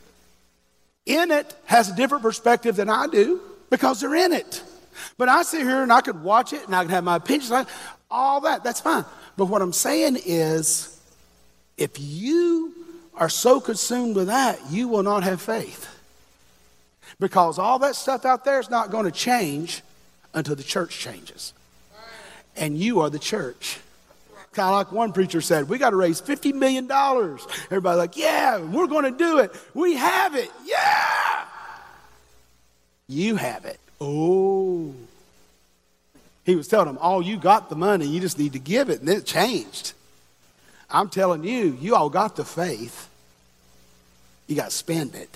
in it, has a different perspective than I do because they're in it. But I sit here and I could watch it and I can have my opinions, all that, that's fine. But what I'm saying is, if you are so consumed with that, you will not have faith. Because all that stuff out there is not going to change until the church changes and you are the church. Kind of like one preacher said, we got to raise $50 million. Everybody like, yeah, we're going to do it. We have it. Yeah. You have it. Oh. He was telling them, all you got the money, you just need to give it. And then it changed. I'm telling you, you all got the faith. You got to spend it.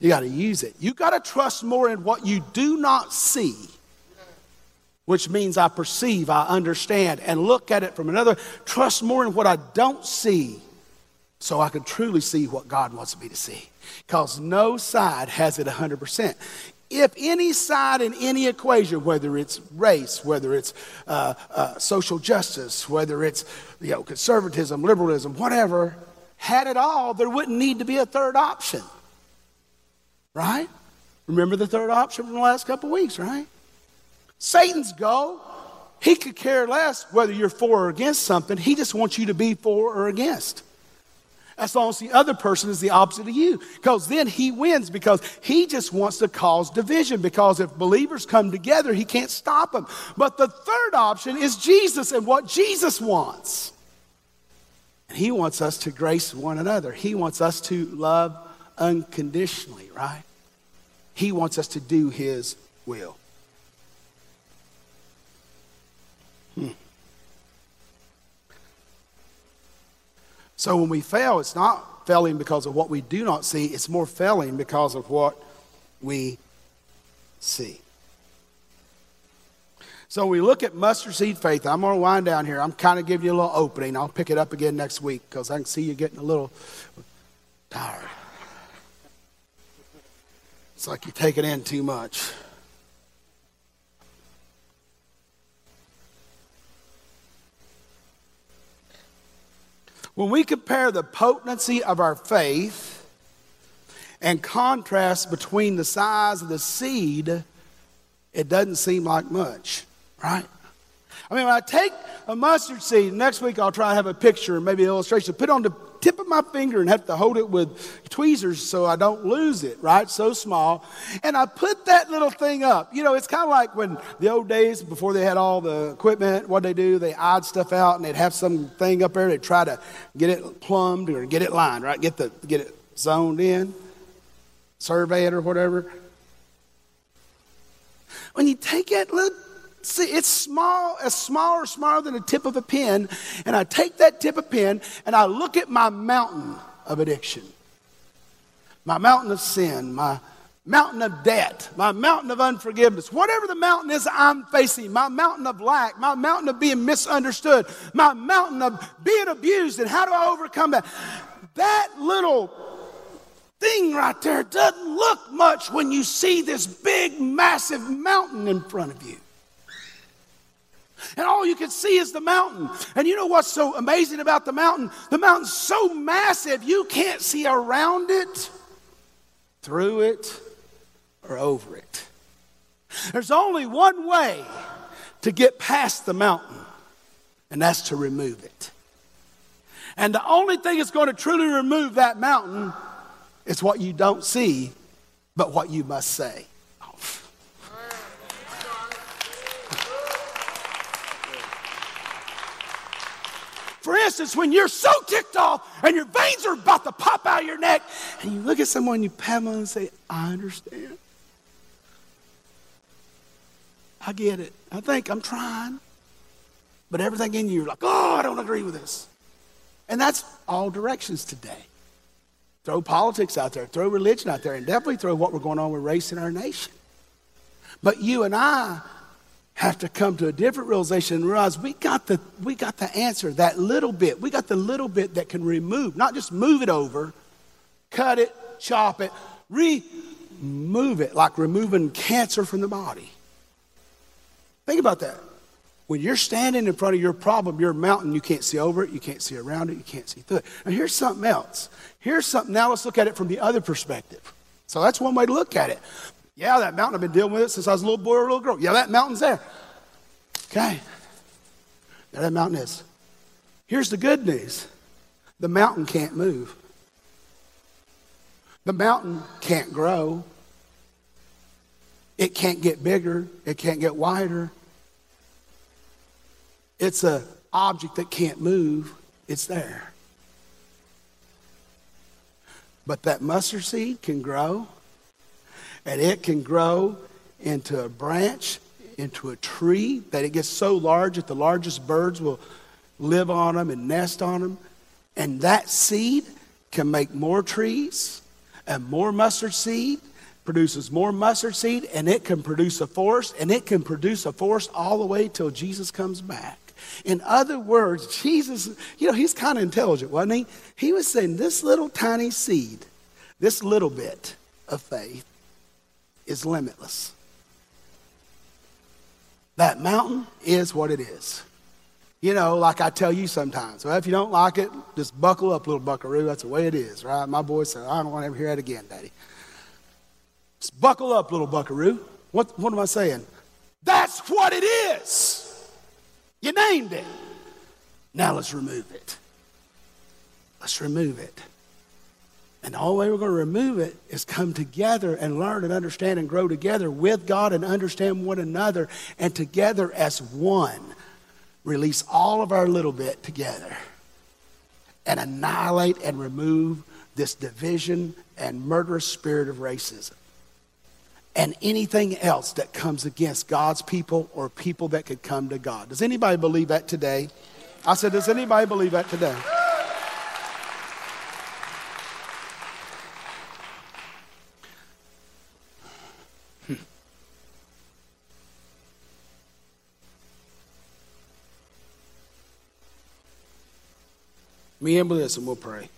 You got to use it. You got to trust more in what you do not see which means I perceive, I understand, and look at it from another. Trust more in what I don't see so I can truly see what God wants me to see. Because no side has it 100%. If any side in any equation, whether it's race, whether it's uh, uh, social justice, whether it's you know, conservatism, liberalism, whatever, had it all, there wouldn't need to be a third option. Right? Remember the third option from the last couple weeks, right? Satan's goal, he could care less whether you're for or against something. He just wants you to be for or against. As long as the other person is the opposite of you. Because then he wins because he just wants to cause division. Because if believers come together, he can't stop them. But the third option is Jesus and what Jesus wants. And he wants us to grace one another. He wants us to love unconditionally, right? He wants us to do his will. Hmm. So when we fail, it's not failing because of what we do not see, it's more failing because of what we see. So we look at mustard seed faith. I'm going to wind down here. I'm kind of giving you a little opening. I'll pick it up again next week because I can see you getting a little tired. It's like you take it in too much. When we compare the potency of our faith and contrast between the size of the seed, it doesn't seem like much, right? I mean, when I take a mustard seed, next week I'll try to have a picture maybe an illustration, put on the tip of my finger and have to hold it with tweezers so I don't lose it, right? So small. And I put that little thing up. You know, it's kind of like when the old days before they had all the equipment, what they do, they odd stuff out and they'd have some thing up there. They'd try to get it plumbed or get it lined, right? Get, the, get it zoned in, survey it or whatever. When you take that little see, it's small, as small or smaller than the tip of a pen. And I take that tip of pen and I look at my mountain of addiction, my mountain of sin, my mountain of debt, my mountain of unforgiveness, whatever the mountain is I'm facing, my mountain of lack, my mountain of being misunderstood, my mountain of being abused, and how do I overcome that? That little thing right there doesn't look much when you see this big, massive mountain in front of you. And all you can see is the mountain. And you know what's so amazing about the mountain? The mountain's so massive, you can't see around it, through it, or over it. There's only one way to get past the mountain, and that's to remove it. And the only thing that's going to truly remove that mountain is what you don't see, but what you must say. For instance, when you're so ticked off and your veins are about to pop out of your neck, and you look at someone, you pat them and say, I understand. I get it. I think I'm trying. But everything in you, you're like, oh, I don't agree with this. And that's all directions today. Throw politics out there, throw religion out there, and definitely throw what we're going on with race in our nation. But you and I have to come to a different realization and realize we got the we got the answer, that little bit. We got the little bit that can remove, not just move it over, cut it, chop it, remove it, like removing cancer from the body. Think about that. When you're standing in front of your problem, your mountain, you can't see over it, you can't see around it, you can't see through it. Now, here's something else. Here's something, now let's look at it from the other perspective. So that's one way to look at it. Yeah, that mountain, I've been dealing with it since I was a little boy or a little girl. Yeah, that mountain's there. Okay. There that mountain is. Here's the good news the mountain can't move, the mountain can't grow, it can't get bigger, it can't get wider. It's an object that can't move, it's there. But that mustard seed can grow, and it can grow into a branch, into a tree, that it gets so large that the largest birds will live on them and nest on them. And that seed can make more trees and more mustard seed produces more mustard seed and it can produce a forest and it can produce a forest all the way till Jesus comes back. In other words, Jesus, you know, he's kind of intelligent, wasn't he? He was saying this little tiny seed, this little bit of faith is limitless. That mountain is what it is. You know, like I tell you sometimes, well, if you don't like it, just buckle up, little buckaroo. That's the way it is, right? My boy said, I don't want to ever hear that again, Daddy. Just buckle up, little buckaroo. What, what am I saying? That's what it is. You named it. Now let's remove it. Let's remove it. And the only way we're going to remove it is come together and learn and understand and grow together with God and understand one another and together as one release all of our little bit together and annihilate and remove this division and murderous spirit of racism and anything else that comes against God's people or people that could come to God. Does anybody believe that today? I said, Does anybody believe that today? Me and this, and we'll pray.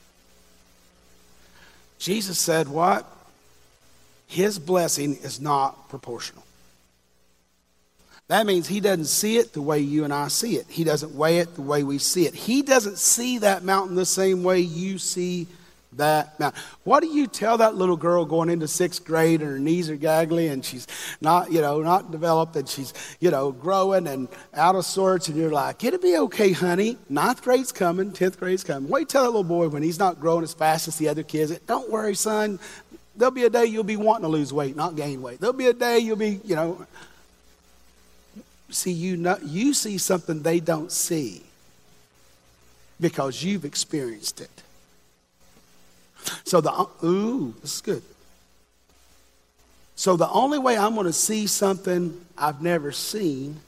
Jesus said, What? his blessing is not proportional. That means he doesn't see it the way you and I see it. He doesn't weigh it the way we see it. He doesn't see that mountain the same way you see that mountain. What do you tell that little girl going into sixth grade and her knees are gaggly and she's not, you know, not developed and she's, you know, growing and out of sorts and you're like, it'll be okay, honey. Ninth grade's coming, tenth grade's coming. What do you tell that little boy when he's not growing as fast as the other kids? Don't worry, son. There'll be a day you'll be wanting to lose weight, not gain weight. There'll be a day you'll be, you know. See, you, know, you see something they don't see because you've experienced it. So the, ooh, this is good. So the only way I'm going to see something I've never seen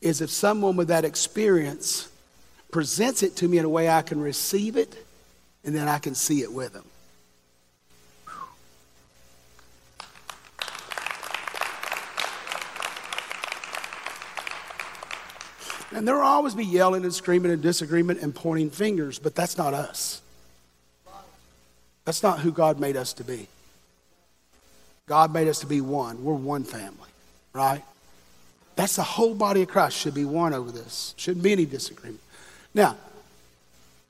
is if someone with that experience presents it to me in a way I can receive it and then I can see it with them. And there will always be yelling and screaming and disagreement and pointing fingers, but that's not us. That's not who God made us to be. God made us to be one. We're one family, right? That's the whole body of Christ should be one over this. Shouldn't be any disagreement. Now,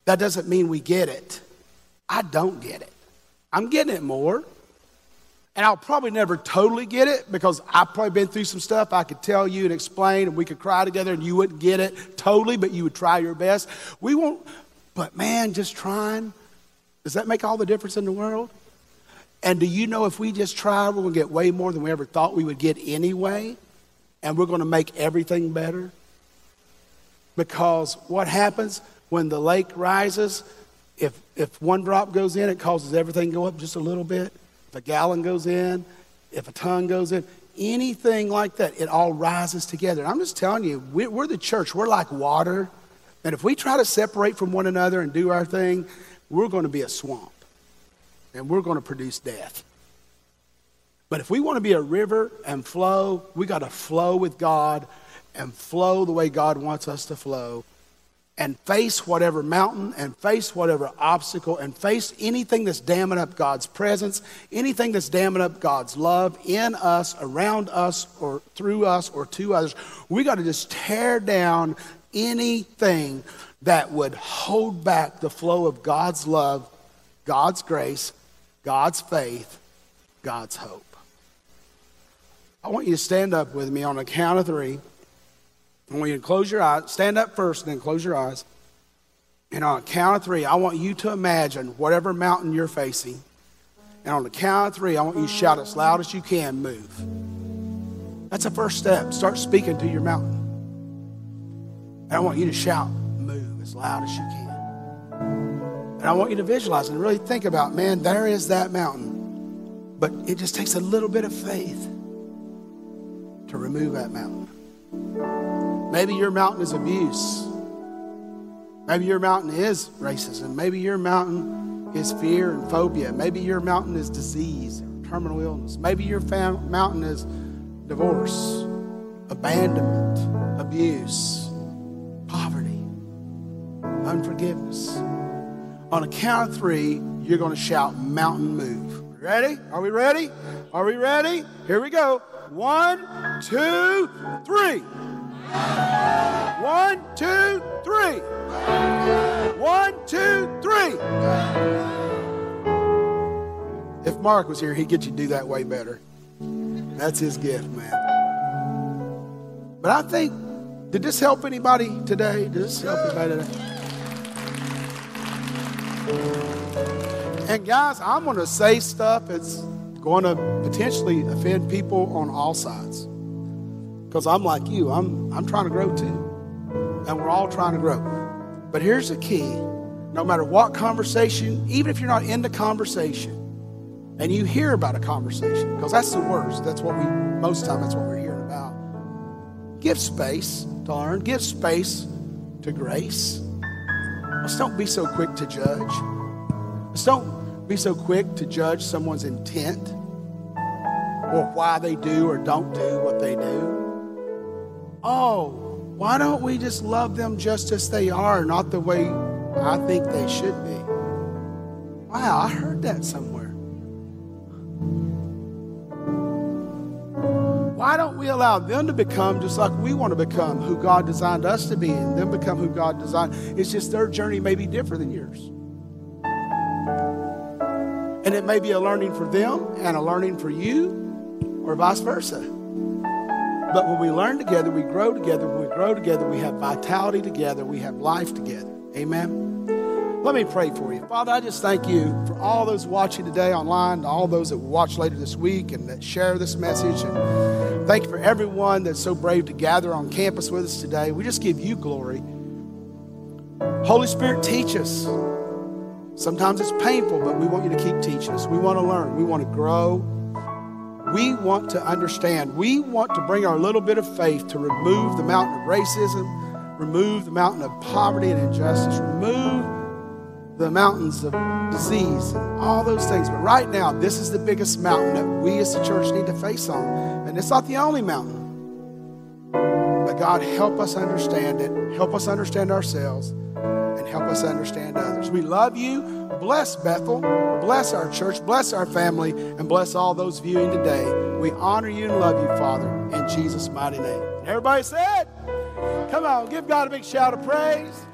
that doesn't mean we get it. I don't get it. I'm getting it more. And I'll probably never totally get it because I've probably been through some stuff I could tell you and explain, and we could cry together and you wouldn't get it totally, but you would try your best. We won't, but man, just trying, does that make all the difference in the world? And do you know if we just try, we're going to get way more than we ever thought we would get anyway? And we're going to make everything better? Because what happens when the lake rises, if, if one drop goes in, it causes everything to go up just a little bit. If a gallon goes in, if a ton goes in, anything like that, it all rises together. And I'm just telling you, we're, we're the church. We're like water. And if we try to separate from one another and do our thing, we're going to be a swamp and we're going to produce death. But if we want to be a river and flow, we got to flow with God and flow the way God wants us to flow and face whatever mountain and face whatever obstacle and face anything that's damming up God's presence, anything that's damming up God's love in us, around us, or through us, or to others. We got to just tear down anything that would hold back the flow of God's love, God's grace, God's faith, God's hope. I want you to stand up with me on a count of three. I want you to close your eyes. Stand up first, then close your eyes. And on a count of three, I want you to imagine whatever mountain you're facing. And on the count of three, I want you to shout as loud as you can, move. That's the first step. Start speaking to your mountain. And I want you to shout, move as loud as you can. And I want you to visualize and really think about, man, there is that mountain. But it just takes a little bit of faith to remove that mountain. Maybe your mountain is abuse. Maybe your mountain is racism. Maybe your mountain is fear and phobia. Maybe your mountain is disease or terminal illness. Maybe your fam- mountain is divorce, abandonment, abuse, poverty, unforgiveness. On a count of three, you're going to shout, Mountain Move. Ready? Are we ready? Are we ready? Here we go. One, two, three. One, two, three. One, two, three. If Mark was here, he'd get you to do that way better. That's his gift, man. But I think, did this help anybody today? Did this help anybody today? And guys, I'm going to say stuff that's going to potentially offend people on all sides. Because I'm like you, I'm, I'm trying to grow too. And we're all trying to grow. But here's the key no matter what conversation, even if you're not in the conversation, and you hear about a conversation, because that's the worst. That's what we, most time, that's what about. Give space to learn, give space to grace. Let's don't be so quick to judge. Let's don't be so quick to judge someone's intent or why they do or don't do what they do. Oh, why don't we just love them just as they are, not the way I think they should be? Wow, I heard that somewhere. Why don't we allow them to become just like we want to become who God designed us to be and them become who God designed? It's just their journey may be different than yours. And it may be a learning for them and a learning for you, or vice versa. But when we learn together, we grow together. When we grow together, we have vitality together, we have life together. Amen. Let me pray for you. Father, I just thank you for all those watching today online, all those that will watch later this week and that share this message. And thank you for everyone that's so brave to gather on campus with us today. We just give you glory. Holy Spirit, teach us. Sometimes it's painful, but we want you to keep teaching us. We want to learn. We want to grow. We want to understand. We want to bring our little bit of faith to remove the mountain of racism, remove the mountain of poverty and injustice, remove the mountains of disease and all those things. But right now, this is the biggest mountain that we as the church need to face on. And it's not the only mountain. But God, help us understand it, help us understand ourselves, and help us understand others. We love you. Bless Bethel, bless our church, bless our family, and bless all those viewing today. We honor you and love you, Father, in Jesus' mighty name. Everybody said, Come on, give God a big shout of praise.